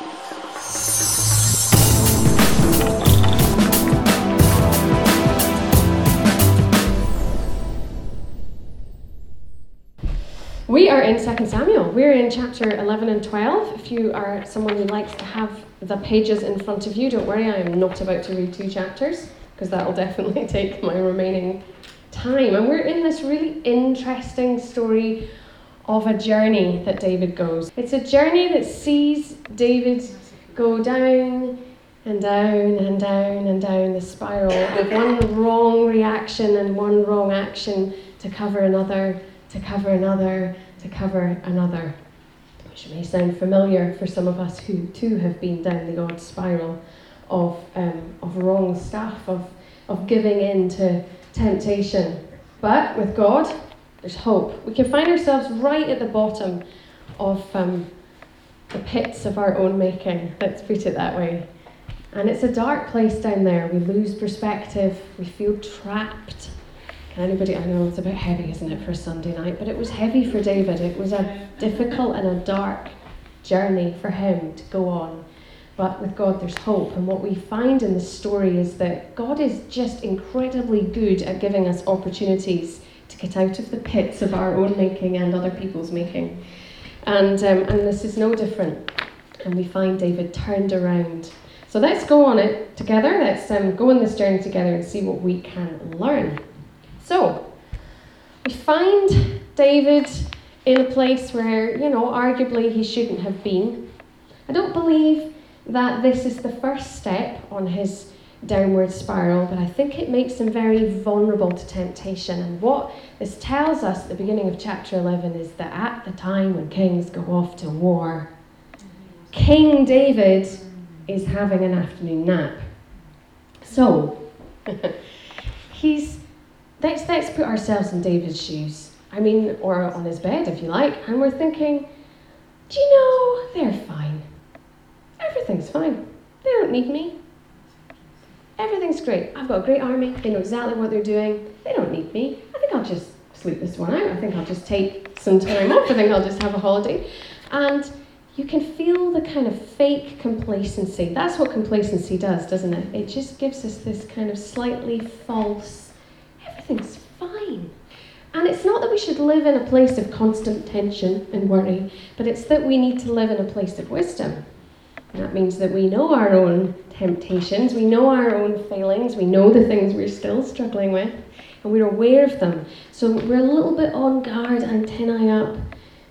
We are in 2 Samuel. We're in chapter 11 and 12. If you are someone who likes to have the pages in front of you, don't worry, I am not about to read two chapters because that will definitely take my remaining time. And we're in this really interesting story of a journey that David goes. It's a journey that sees David go down and down and down and down the spiral of one wrong reaction and one wrong action to cover another, to cover another, to cover another. Which may sound familiar for some of us who too have been down the odd spiral of, um, of wrong stuff, of, of giving in to temptation. But with God, there's hope. We can find ourselves right at the bottom of um, the pits of our own making, let's put it that way. And it's a dark place down there. We lose perspective, we feel trapped. Can anybody, I know it's a bit heavy, isn't it, for a Sunday night, but it was heavy for David. It was a difficult and a dark journey for him to go on. But with God, there's hope. And what we find in the story is that God is just incredibly good at giving us opportunities get out of the pits of our own making and other people's making. And, um, and this is no different. And we find David turned around. So let's go on it together. Let's um, go on this journey together and see what we can learn. So, we find David in a place where, you know, arguably he shouldn't have been. I don't believe that this is the first step on his downward spiral, but I think it makes him very vulnerable to temptation. And what this tells us at the beginning of chapter 11 is that at the time when kings go off to war, King David is having an afternoon nap. So, he's let's let's put ourselves in David's shoes. I mean, or on his bed if you like, and we're thinking, do you know they're fine? Everything's fine. They don't need me. Everything's great. I've got a great army. They know exactly what they're doing. They don't need me. I think I'll just sleep this one out. I think I'll just take some time off. I think I'll just have a holiday. And you can feel the kind of fake complacency. That's what complacency does, doesn't it? It just gives us this kind of slightly false, everything's fine. And it's not that we should live in a place of constant tension and worry, but it's that we need to live in a place of wisdom. That means that we know our own temptations, we know our own failings, we know the things we're still struggling with, and we're aware of them. So we're a little bit on guard, antennae up,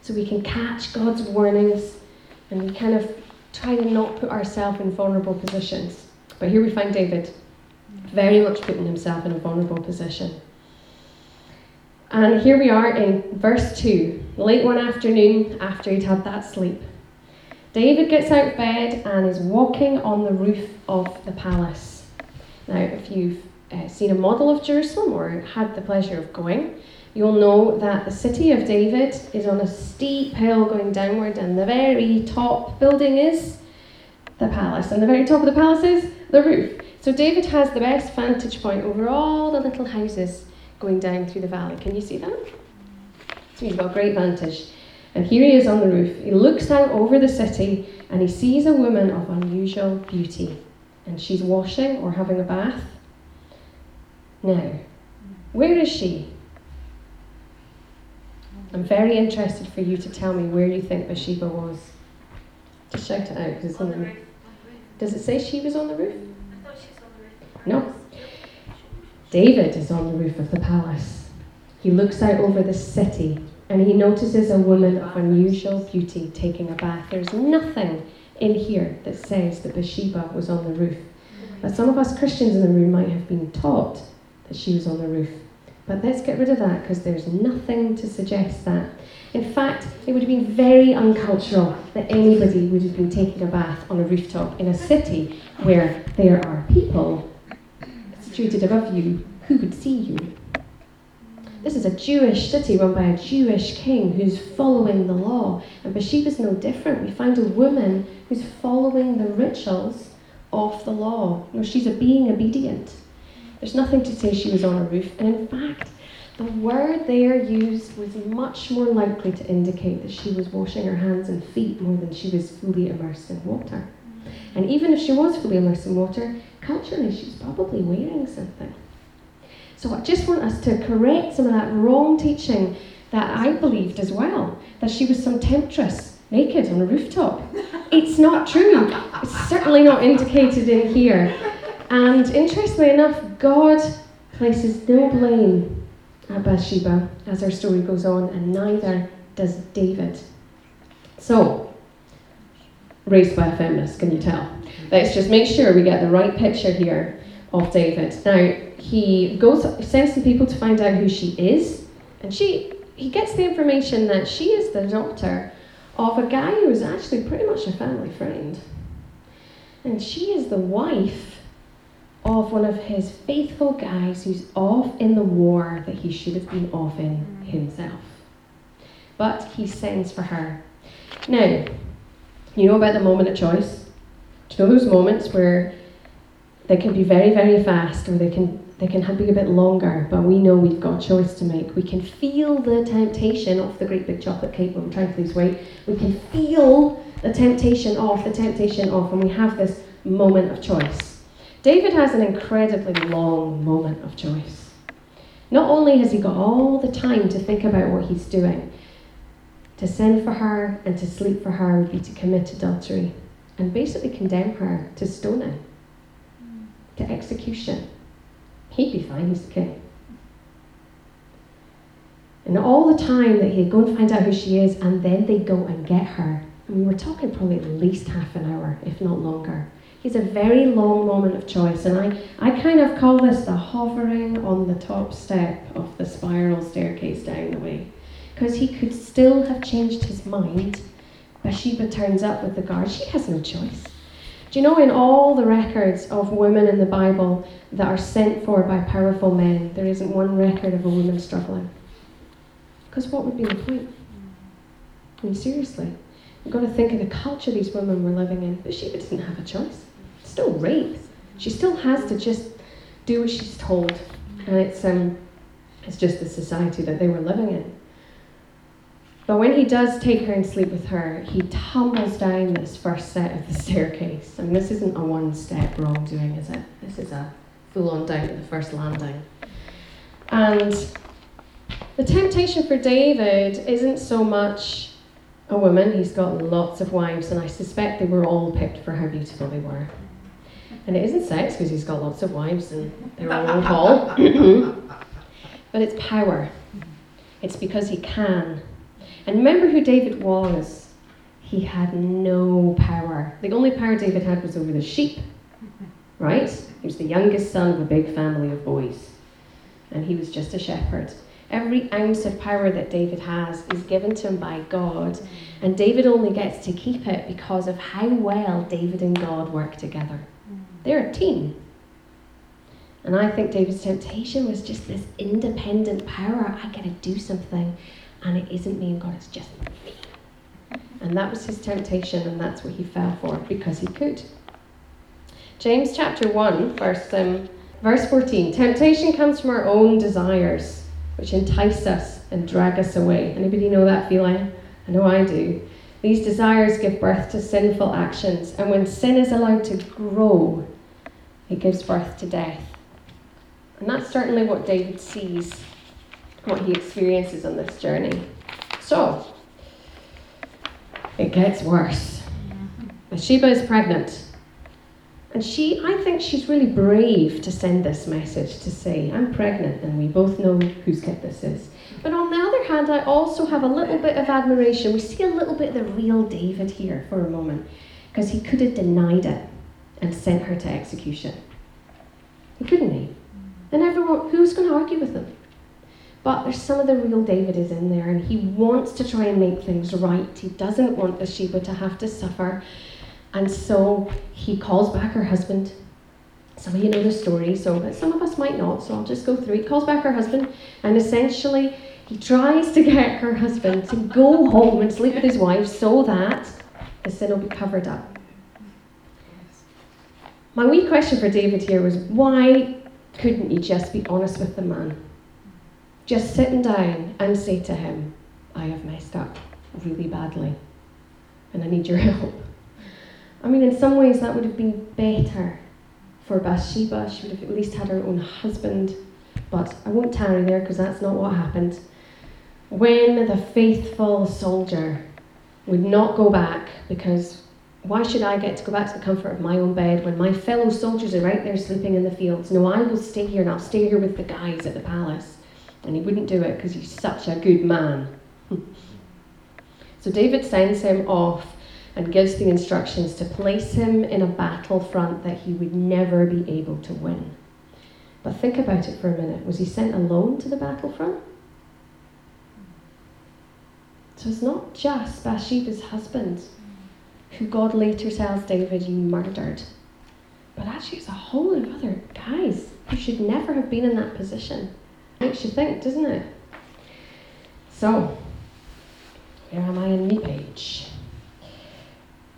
so we can catch God's warnings and we kind of try to not put ourselves in vulnerable positions. But here we find David very much putting himself in a vulnerable position. And here we are in verse 2, late one afternoon after he'd had that sleep. David gets out of bed and is walking on the roof of the palace. Now, if you've uh, seen a model of Jerusalem or had the pleasure of going, you'll know that the city of David is on a steep hill going downward, and the very top building is the palace, and the very top of the palace is the roof. So David has the best vantage point over all the little houses going down through the valley. Can you see that? So he's got great vantage. And here he is on the roof. He looks out over the city and he sees a woman of unusual beauty. And she's washing or having a bath. Now, where is she? I'm very interested for you to tell me where you think Bathsheba was. Just shout it out because it's on the roof. Does it say she was on the roof? No. David is on the roof of the palace. He looks out over the city and he notices a woman of unusual beauty taking a bath. There's nothing in here that says that Bathsheba was on the roof. But some of us Christians in the room might have been taught that she was on the roof. But let's get rid of that because there's nothing to suggest that. In fact, it would have been very uncultural that anybody would have been taking a bath on a rooftop in a city where there are people situated above you who could see you. This is a Jewish city run by a Jewish king who's following the law. And Bathsheba's no different. We find a woman who's following the rituals of the law. You know, she's a being obedient. There's nothing to say she was on a roof. And in fact, the word there used was much more likely to indicate that she was washing her hands and feet more than she was fully immersed in water. And even if she was fully immersed in water, culturally she was probably wearing something. So I just want us to correct some of that wrong teaching that I believed as well, that she was some temptress naked on a rooftop. It's not true. It's certainly not indicated in here. And interestingly enough, God places no blame at Bathsheba as our story goes on, and neither does David. So, raised by a feminist, can you tell? Let's just make sure we get the right picture here of David. Now, he goes, sends some people to find out who she is, and she he gets the information that she is the daughter of a guy who is actually pretty much a family friend. And she is the wife of one of his faithful guys who's off in the war that he should have been off in himself. But he sends for her. Now, you know about the moment of choice? Do you know those moments where they can be very, very fast, or they can they can be a bit longer, but we know we've got a choice to make. We can feel the temptation of the great big chocolate cake when we're trying to lose weight. We can feel the temptation off, the temptation off, and we have this moment of choice. David has an incredibly long moment of choice. Not only has he got all the time to think about what he's doing, to send for her and to sleep for her would be to commit adultery and basically condemn her to stoning, to execution. He'd be fine, he's king. And all the time that he'd go and find out who she is, and then they'd go and get her. I mean, we're talking probably at least half an hour, if not longer. He's a very long moment of choice, and I, I kind of call this the hovering on the top step of the spiral staircase down the way. Because he could still have changed his mind. Bathsheba turns up with the guard. She has no choice. Do you know in all the records of women in the Bible that are sent for by powerful men, there isn't one record of a woman struggling? Because what would be the point? I mean, seriously. You've got to think of the culture these women were living in. But Bathsheba didn't have a choice It's still rape. She still has to just do what she's told. And it's, um, it's just the society that they were living in. But when he does take her and sleep with her, he tumbles down this first set of the staircase. I mean, this isn't a one step wrongdoing, is it? This is a full on down to the first landing. And the temptation for David isn't so much a woman, he's got lots of wives, and I suspect they were all picked for how beautiful they were. And it isn't sex because he's got lots of wives and they're all on call. but it's power. It's because he can. And remember who David was. He had no power. The only power David had was over the sheep. Right? He was the youngest son of a big family of boys. And he was just a shepherd. Every ounce of power that David has is given to him by God. And David only gets to keep it because of how well David and God work together. They're a team. And I think David's temptation was just this independent power. I gotta do something, and it isn't me and God, it's just me. And that was his temptation, and that's what he fell for because he could. James chapter 1, verse, um, verse 14 Temptation comes from our own desires, which entice us and drag us away. Anybody know that feeling? I know I do. These desires give birth to sinful actions, and when sin is allowed to grow, it gives birth to death. And that's certainly what David sees, what he experiences on this journey. So, it gets worse. Bathsheba is pregnant. And she, I think she's really brave to send this message to say, I'm pregnant, and we both know whose kid this is. But on the other hand, I also have a little bit of admiration. We see a little bit of the real David here for a moment, because he could have denied it and sent her to execution. He couldn't eh? he? And everyone, who's going to argue with him? But there's some of the real David is in there, and he wants to try and make things right. He doesn't want Bathsheba to have to suffer. And so he calls back her husband. Some of you know the story, so but some of us might not, so I'll just go through. He calls back her husband, and essentially he tries to get her husband to go home and sleep with his wife so that the sin will be covered up. My wee question for David here was why couldn't you just be honest with the man? Just sitting down and say to him, I have messed up really badly and I need your help. I mean, in some ways, that would have been better for Bathsheba. She would have at least had her own husband. But I won't tarry there because that's not what happened. When the faithful soldier would not go back because why should I get to go back to the comfort of my own bed when my fellow soldiers are right there sleeping in the fields? No, I will stay here and I'll stay here with the guys at the palace. And he wouldn't do it because he's such a good man. so David sends him off and gives the instructions to place him in a battlefront that he would never be able to win. But think about it for a minute. Was he sent alone to the battlefront? So it's not just Bathsheba's husband who God later tells David you murdered. But actually, it's a whole lot of other guys who should never have been in that position. Makes you think, doesn't it? So, where am I in me page?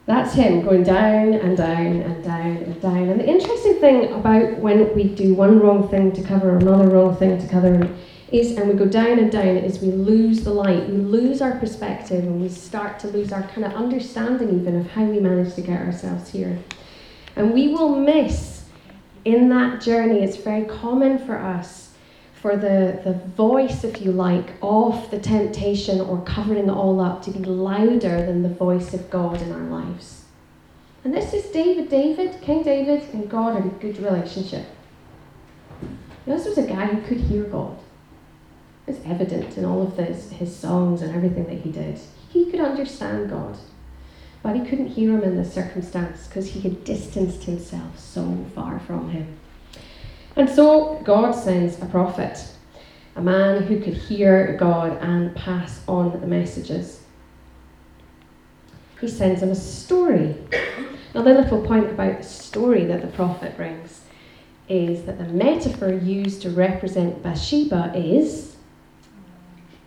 That's him going down and down and down and down. And the interesting thing about when we do one wrong thing to cover another wrong thing to cover is, and we go down and down, is we lose the light. We lose our perspective and we start to lose our kind of understanding even of how we manage to get ourselves here. And we will miss in that journey, it's very common for us for the, the voice, if you like, of the temptation or covering it all up to be louder than the voice of God in our lives. And this is David. David, King David, and God had a good relationship. This was a guy who could hear God. It's evident in all of this, his songs and everything that he did. He could understand God, but he couldn't hear him in this circumstance because he had distanced himself so far from him. And so God sends a prophet, a man who could hear God and pass on the messages. He sends him a story. Now, the little point about the story that the prophet brings is that the metaphor used to represent Bathsheba is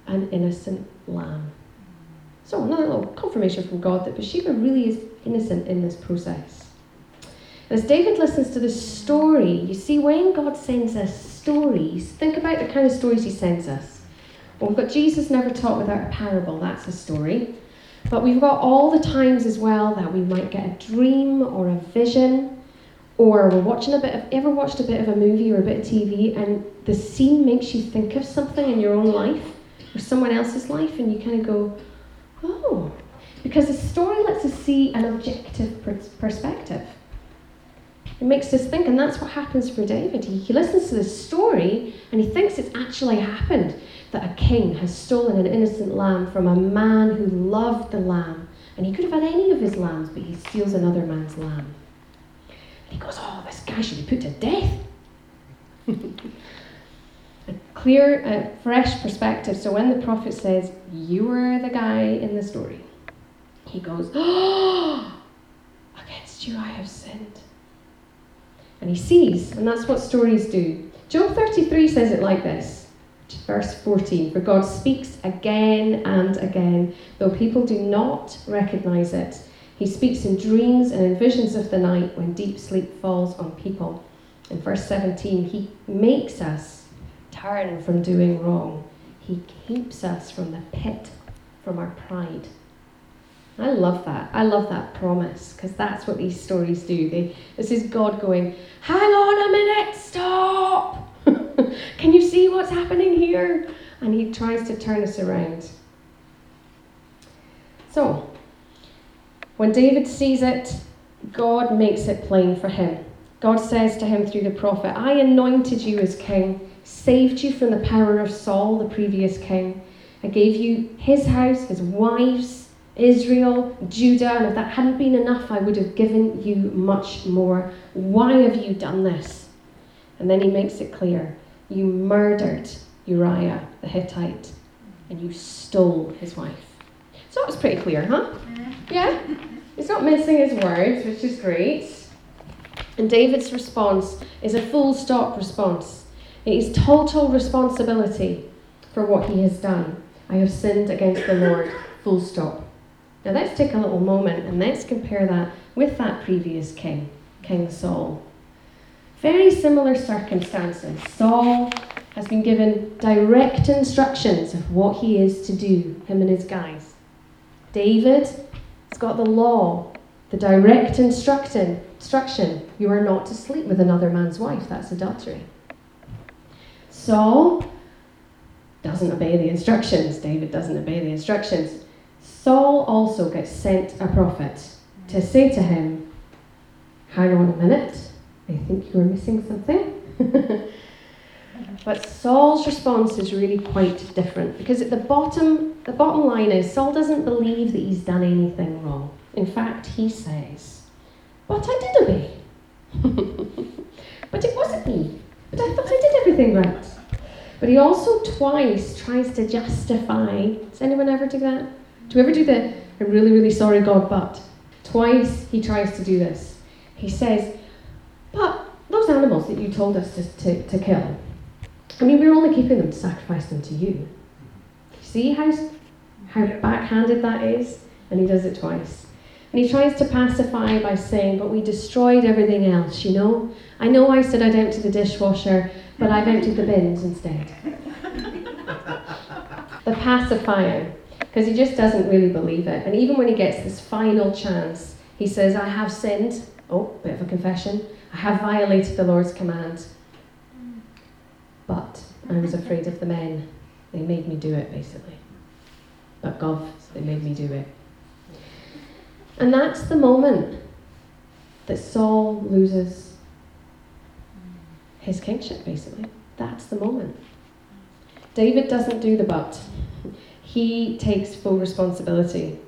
an innocent lamb. So, another little confirmation from God that Bathsheba really is innocent in this process. As David listens to the story, you see, when God sends us stories, think about the kind of stories he sends us. Well, we've got Jesus never taught without a parable, that's a story. But we've got all the times as well that we might get a dream or a vision, or we're watching a bit of, ever watched a bit of a movie or a bit of TV, and the scene makes you think of something in your own life or someone else's life, and you kind of go, oh. Because the story lets us see an objective perspective. It makes us think, and that's what happens for David. He, he listens to this story and he thinks it's actually happened that a king has stolen an innocent lamb from a man who loved the lamb. And he could have had any of his lambs, but he steals another man's lamb. And he goes, Oh, this guy should be put to death. a clear, uh, fresh perspective. So when the prophet says, You were the guy in the story, he goes, Oh, against you I have sinned. And he sees, and that's what stories do. Job 33 says it like this. Verse 14 For God speaks again and again, though people do not recognize it. He speaks in dreams and in visions of the night when deep sleep falls on people. In verse 17, He makes us turn from doing wrong. He keeps us from the pit, from our pride. I love that. I love that promise because that's what these stories do. They, this is God going, hang on a minute, stop. Can you see what's happening here? And he tries to turn us around. So, when David sees it, God makes it plain for him. God says to him through the prophet, I anointed you as king, saved you from the power of Saul, the previous king. I gave you his house, his wives, Israel, Judah, and if that hadn't been enough, I would have given you much more. Why have you done this? And then he makes it clear you murdered Uriah the Hittite and you stole his wife. So that was pretty clear, huh? Mm-hmm. Yeah? He's not missing his words, which is great. And David's response is a full stop response. It is total responsibility for what he has done. I have sinned against the Lord, full stop. Now let's take a little moment and let's compare that with that previous king, King Saul. Very similar circumstances. Saul has been given direct instructions of what he is to do, him and his guys. David has got the law, the direct instruction, instruction you are not to sleep with another man's wife, that's adultery. Saul doesn't obey the instructions. David doesn't obey the instructions. Saul also gets sent a prophet to say to him, Hang on a minute, I think you're missing something. but Saul's response is really quite different because at the bottom, the bottom line is Saul doesn't believe that he's done anything wrong. In fact, he says, But I did obey. but it wasn't me. But I thought I did everything right. But he also twice tries to justify. Does anyone ever do that? Do you ever do the, I'm really, really sorry, God, but? Twice he tries to do this. He says, But those animals that you told us to, to, to kill, I mean, we're only keeping them to sacrifice them to you. See how, how backhanded that is? And he does it twice. And he tries to pacify by saying, But we destroyed everything else, you know? I know I said I'd empty the dishwasher, but I've emptied the bins instead. the pacifier, because he just doesn't really believe it. And even when he gets this final chance, he says, I have sinned. Oh, bit of a confession. I have violated the Lord's command. But I was afraid of the men. They made me do it, basically. But God, they made me do it. And that's the moment that Saul loses his kingship, basically. That's the moment. David doesn't do the but, he takes full responsibility.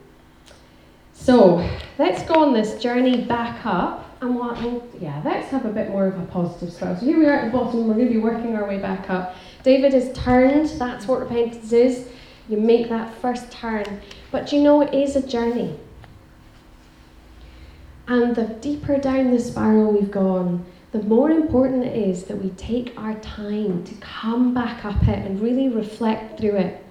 So let's go on this journey back up. And what, yeah, let's have a bit more of a positive start. So here we are at the bottom, we're going to be working our way back up. David has turned, that's what repentance is. You make that first turn. But you know, it is a journey. And the deeper down the spiral we've gone, the more important it is that we take our time to come back up it and really reflect through it.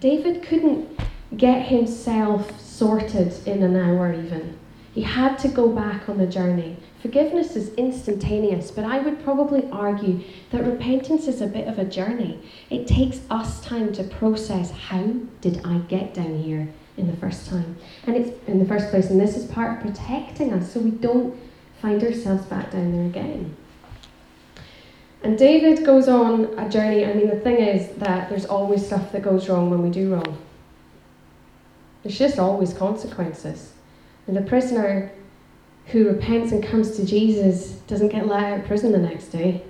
David couldn't get himself sorted in an hour, even. He had to go back on the journey. Forgiveness is instantaneous, but I would probably argue that repentance is a bit of a journey. It takes us time to process how did I get down here in the first time, and it's in the first place, and this is part of protecting us so we don't find ourselves back down there again. And David goes on a journey. I mean, the thing is that there's always stuff that goes wrong when we do wrong. There's just always consequences. And the prisoner who repents and comes to Jesus doesn't get let out of prison the next day.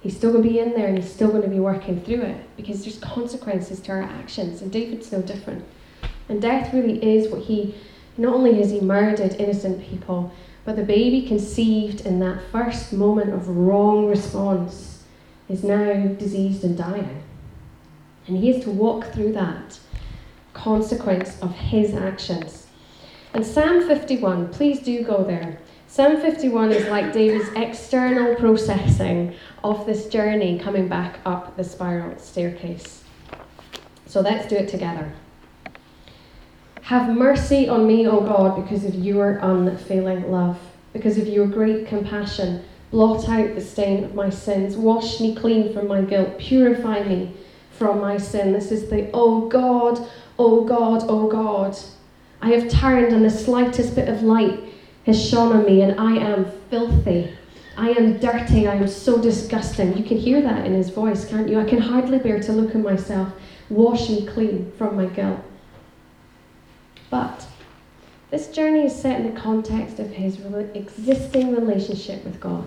He's still going to be in there and he's still going to be working through it because there's consequences to our actions. And David's no different. And death really is what he, not only has he murdered innocent people, but the baby conceived in that first moment of wrong response is now diseased and dying. And he has to walk through that consequence of his actions. And Psalm 51, please do go there. Psalm 51 is like David's external processing of this journey coming back up the spiral staircase. So let's do it together. Have mercy on me, O God, because of your unfailing love, because of your great compassion. Blot out the stain of my sins. Wash me clean from my guilt. Purify me from my sin. This is the, oh God, oh God, oh God. I have turned, and the slightest bit of light has shone on me, and I am filthy. I am dirty. I am so disgusting. You can hear that in his voice, can't you? I can hardly bear to look at myself. Wash me clean from my guilt. But this journey is set in the context of his existing relationship with God.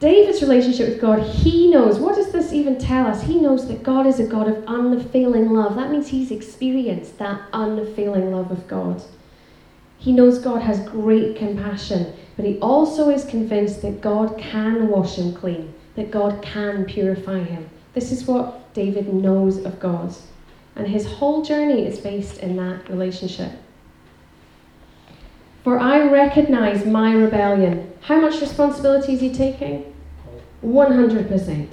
David's relationship with God, he knows. What does this even tell us? He knows that God is a God of unfailing love. That means he's experienced that unfailing love of God. He knows God has great compassion, but he also is convinced that God can wash him clean, that God can purify him. This is what David knows of God. And his whole journey is based in that relationship. For I recognize my rebellion. How much responsibility is he taking? 100%.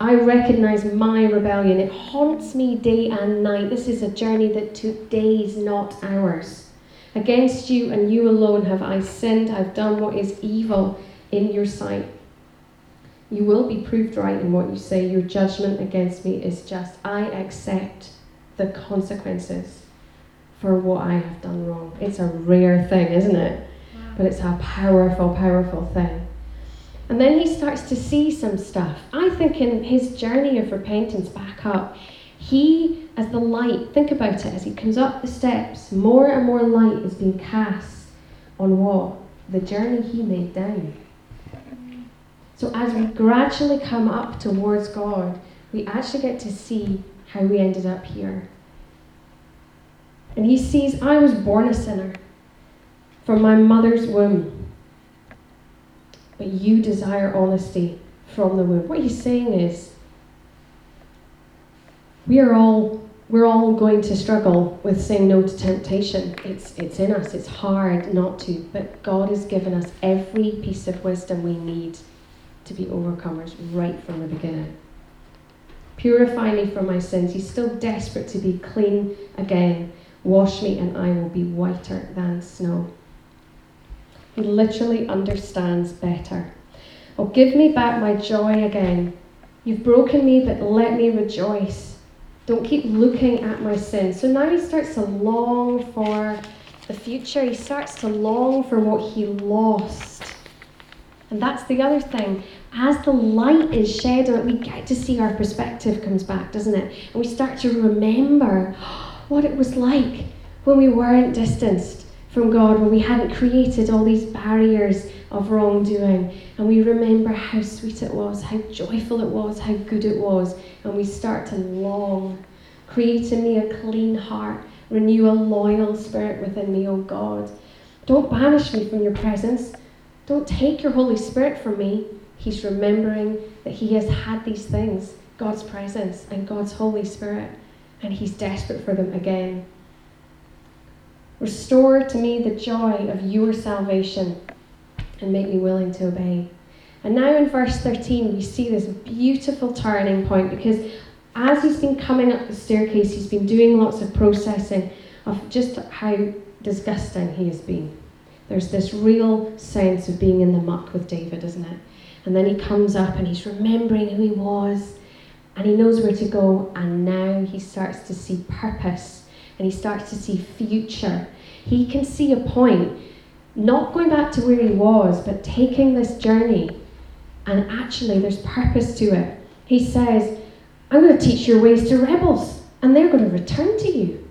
I recognize my rebellion. It haunts me day and night. This is a journey that took days, not hours. Against you and you alone have I sinned. I've done what is evil in your sight. You will be proved right in what you say. Your judgment against me is just. I accept the consequences for what I have done wrong. It's a rare thing, isn't it? But it's a powerful, powerful thing. And then he starts to see some stuff. I think in his journey of repentance back up, he, as the light, think about it, as he comes up the steps, more and more light is being cast on what? The journey he made down. So as we gradually come up towards God, we actually get to see how we ended up here. And he sees, I was born a sinner from my mother's womb. But you desire honesty from the womb. What he's saying is, we are all we're all going to struggle with saying no to temptation. It's it's in us. It's hard not to, but God has given us every piece of wisdom we need to be overcomers right from the beginning. Purify me from my sins. He's still desperate to be clean again. Wash me, and I will be whiter than snow. He literally understands better. Oh, give me back my joy again. You've broken me, but let me rejoice. Don't keep looking at my sin. So now he starts to long for the future. He starts to long for what he lost. And that's the other thing. As the light is shed on it, we get to see our perspective comes back, doesn't it? And we start to remember what it was like when we weren't distanced from God, when we hadn't created all these barriers of wrongdoing. And we remember how sweet it was, how joyful it was, how good it was. And we start to long. Create in me a clean heart, renew a loyal spirit within me, O God. Don't banish me from your presence. Don't take your Holy Spirit from me. He's remembering that he has had these things God's presence and God's Holy Spirit, and he's desperate for them again. Restore to me the joy of your salvation and make me willing to obey. And now in verse 13, we see this beautiful turning point because as he's been coming up the staircase, he's been doing lots of processing of just how disgusting he has been. There's this real sense of being in the muck with David, isn't it? And then he comes up and he's remembering who he was and he knows where to go. And now he starts to see purpose and he starts to see future. He can see a point, not going back to where he was, but taking this journey. And actually, there's purpose to it. He says, I'm going to teach your ways to rebels, and they're going to return to you.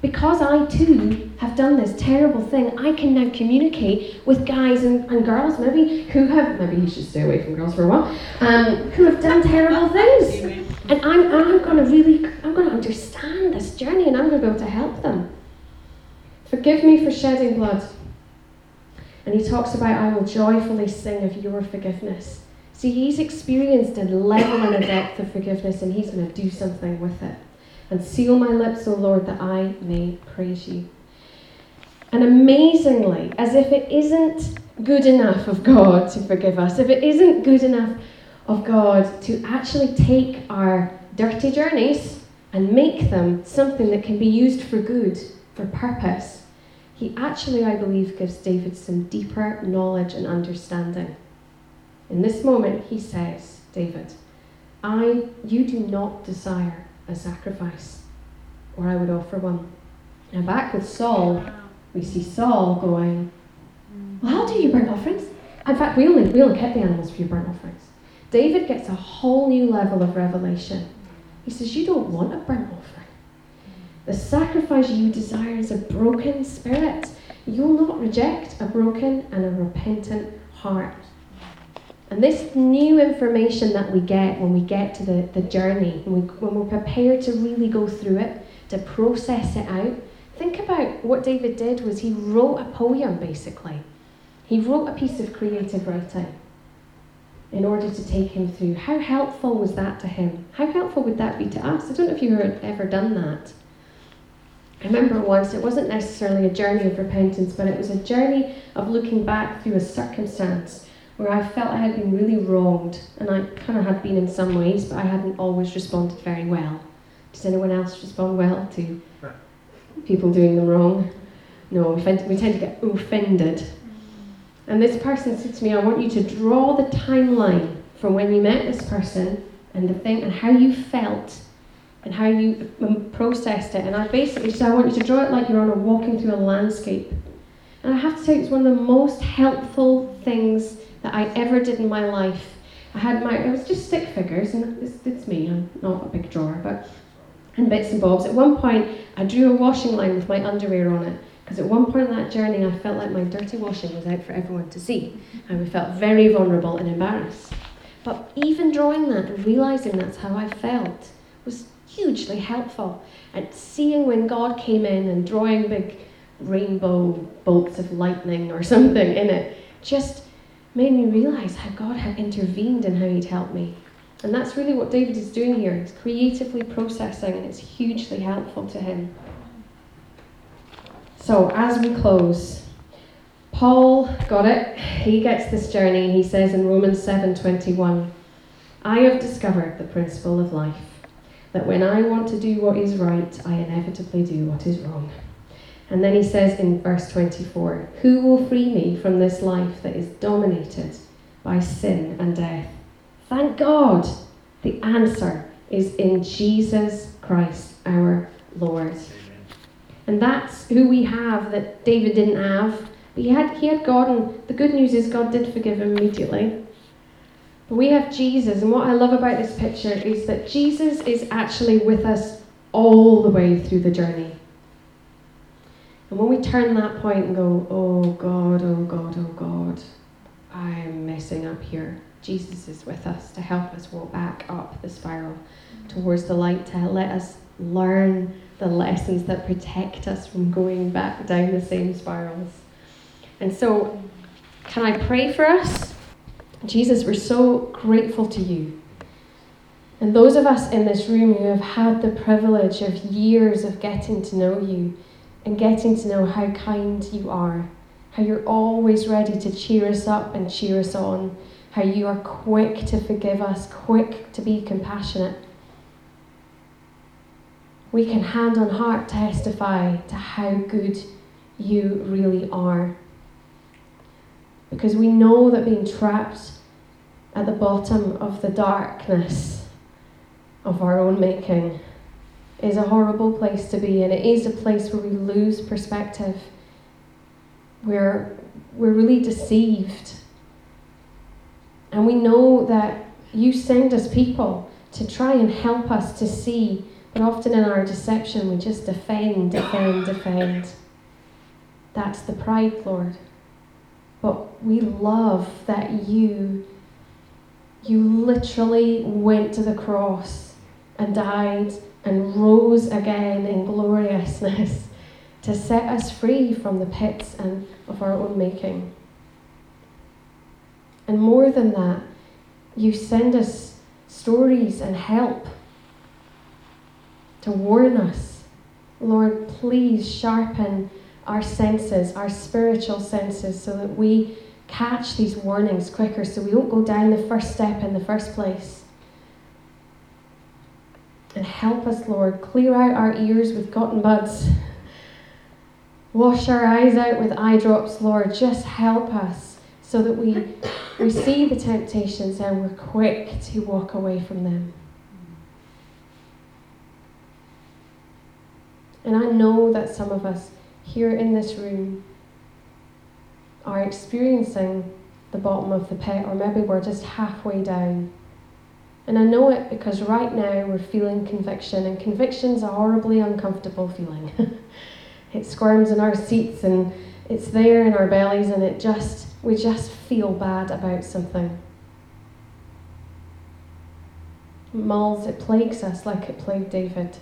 Because I too have done this terrible thing, I can now communicate with guys and, and girls, maybe who have, maybe you should stay away from girls for a while, um, who have done terrible things. And I'm, I'm going to really, I'm going to understand this journey and I'm going to be able to help them. Forgive me for shedding blood. And he talks about, I will joyfully sing of your forgiveness. See, he's experienced a level and a depth of forgiveness and he's going to do something with it and seal my lips, O Lord, that I may praise you. And amazingly, as if it isn't good enough of God to forgive us, if it isn't good enough of God to actually take our dirty journeys and make them something that can be used for good, for purpose, he actually, I believe, gives David some deeper knowledge and understanding. In this moment, he says, David, I, you do not desire a sacrifice, or I would offer one. Now, back with Saul, we see Saul going, mm. Well, I'll do your burnt offerings. In fact, we only, we only kept the animals for your burnt offerings. David gets a whole new level of revelation. He says, You don't want a burnt offering. The sacrifice you desire is a broken spirit. You'll not reject a broken and a repentant heart. And this new information that we get when we get to the, the journey, when, we, when we're prepared to really go through it, to process it out, think about what David did was he wrote a poem basically. He wrote a piece of creative writing in order to take him through. How helpful was that to him? How helpful would that be to us? I don't know if you've ever done that. I remember once, it wasn't necessarily a journey of repentance, but it was a journey of looking back through a circumstance where I felt I had been really wronged, and I kind of had been in some ways, but I hadn't always responded very well. Does anyone else respond well to people doing them wrong? No, we tend, to get offended. And this person said to me, I want you to draw the timeline from when you met this person and the thing and how you felt and how you um, processed it. And I basically said, I want you to draw it like you're on a walking through a landscape. And I have to say, it's one of the most helpful things that I ever did in my life. I had my, it was just stick figures, and it's, it's me, I'm not a big drawer, but, and bits and bobs. At one point, I drew a washing line with my underwear on it, because at one point in that journey, I felt like my dirty washing was out for everyone to see, and we felt very vulnerable and embarrassed. But even drawing that and realizing that's how I felt was hugely helpful. And seeing when God came in and drawing big rainbow bolts of lightning or something in it just made me realize how God had intervened and how He'd helped me. And that's really what David is doing here. He's creatively processing, and it's hugely helpful to him. So, as we close, Paul got it. He gets this journey. He says in Romans 7:21, "I have discovered the principle of life, that when I want to do what is right, I inevitably do what is wrong." And then he says in verse 24, Who will free me from this life that is dominated by sin and death? Thank God the answer is in Jesus Christ our Lord. And that's who we have that David didn't have. But he had, he had God, and the good news is God did forgive him immediately. But we have Jesus, and what I love about this picture is that Jesus is actually with us all the way through the journey. And when we turn that point and go, oh God, oh God, oh God, I'm up here, Jesus is with us to help us walk back up the spiral towards the light, to let us learn the lessons that protect us from going back down the same spirals. And so, can I pray for us? Jesus, we're so grateful to you. And those of us in this room who have had the privilege of years of getting to know you, and getting to know how kind you are, how you're always ready to cheer us up and cheer us on, how you are quick to forgive us, quick to be compassionate. We can hand on heart testify to how good you really are. Because we know that being trapped at the bottom of the darkness of our own making is a horrible place to be, and it is a place where we lose perspective, where we're really deceived. And we know that you send us people to try and help us to see, but often in our deception, we just defend, defend, defend. That's the pride, Lord. But we love that you you literally went to the cross and died and rose again in gloriousness to set us free from the pits and of our own making. And more than that, you send us stories and help to warn us. Lord, please sharpen our senses, our spiritual senses, so that we catch these warnings quicker, so we don't go down the first step in the first place. And help us, Lord, clear out our ears with cotton buds. Wash our eyes out with eye drops, Lord. Just help us so that we, we see the temptations and we're quick to walk away from them. And I know that some of us here in this room are experiencing the bottom of the pit, or maybe we're just halfway down. And I know it because right now we're feeling conviction, and conviction's a horribly uncomfortable feeling. it squirms in our seats and it's there in our bellies, and it just, we just feel bad about something. Mulls, it plagues us like it plagued David.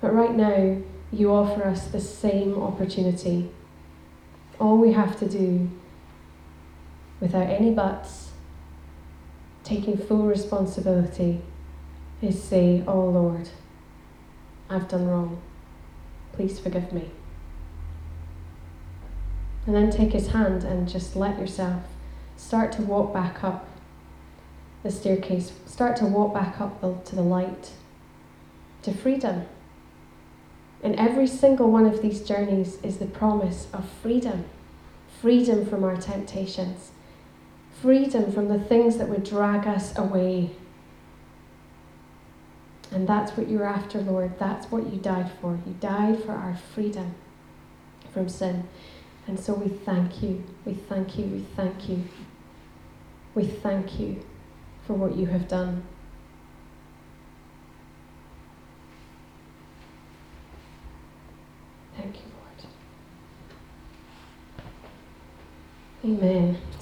But right now, you offer us the same opportunity. All we have to do, without any buts, taking full responsibility is say, Oh Lord, I've done wrong. Please forgive me. And then take his hand and just let yourself start to walk back up the staircase, start to walk back up the, to the light, to freedom. And every single one of these journeys is the promise of freedom freedom from our temptations, freedom from the things that would drag us away. And that's what you're after, Lord. That's what you died for. You died for our freedom from sin. And so we thank you. We thank you. We thank you. We thank you for what you have done. Thank you, Lord. Amen.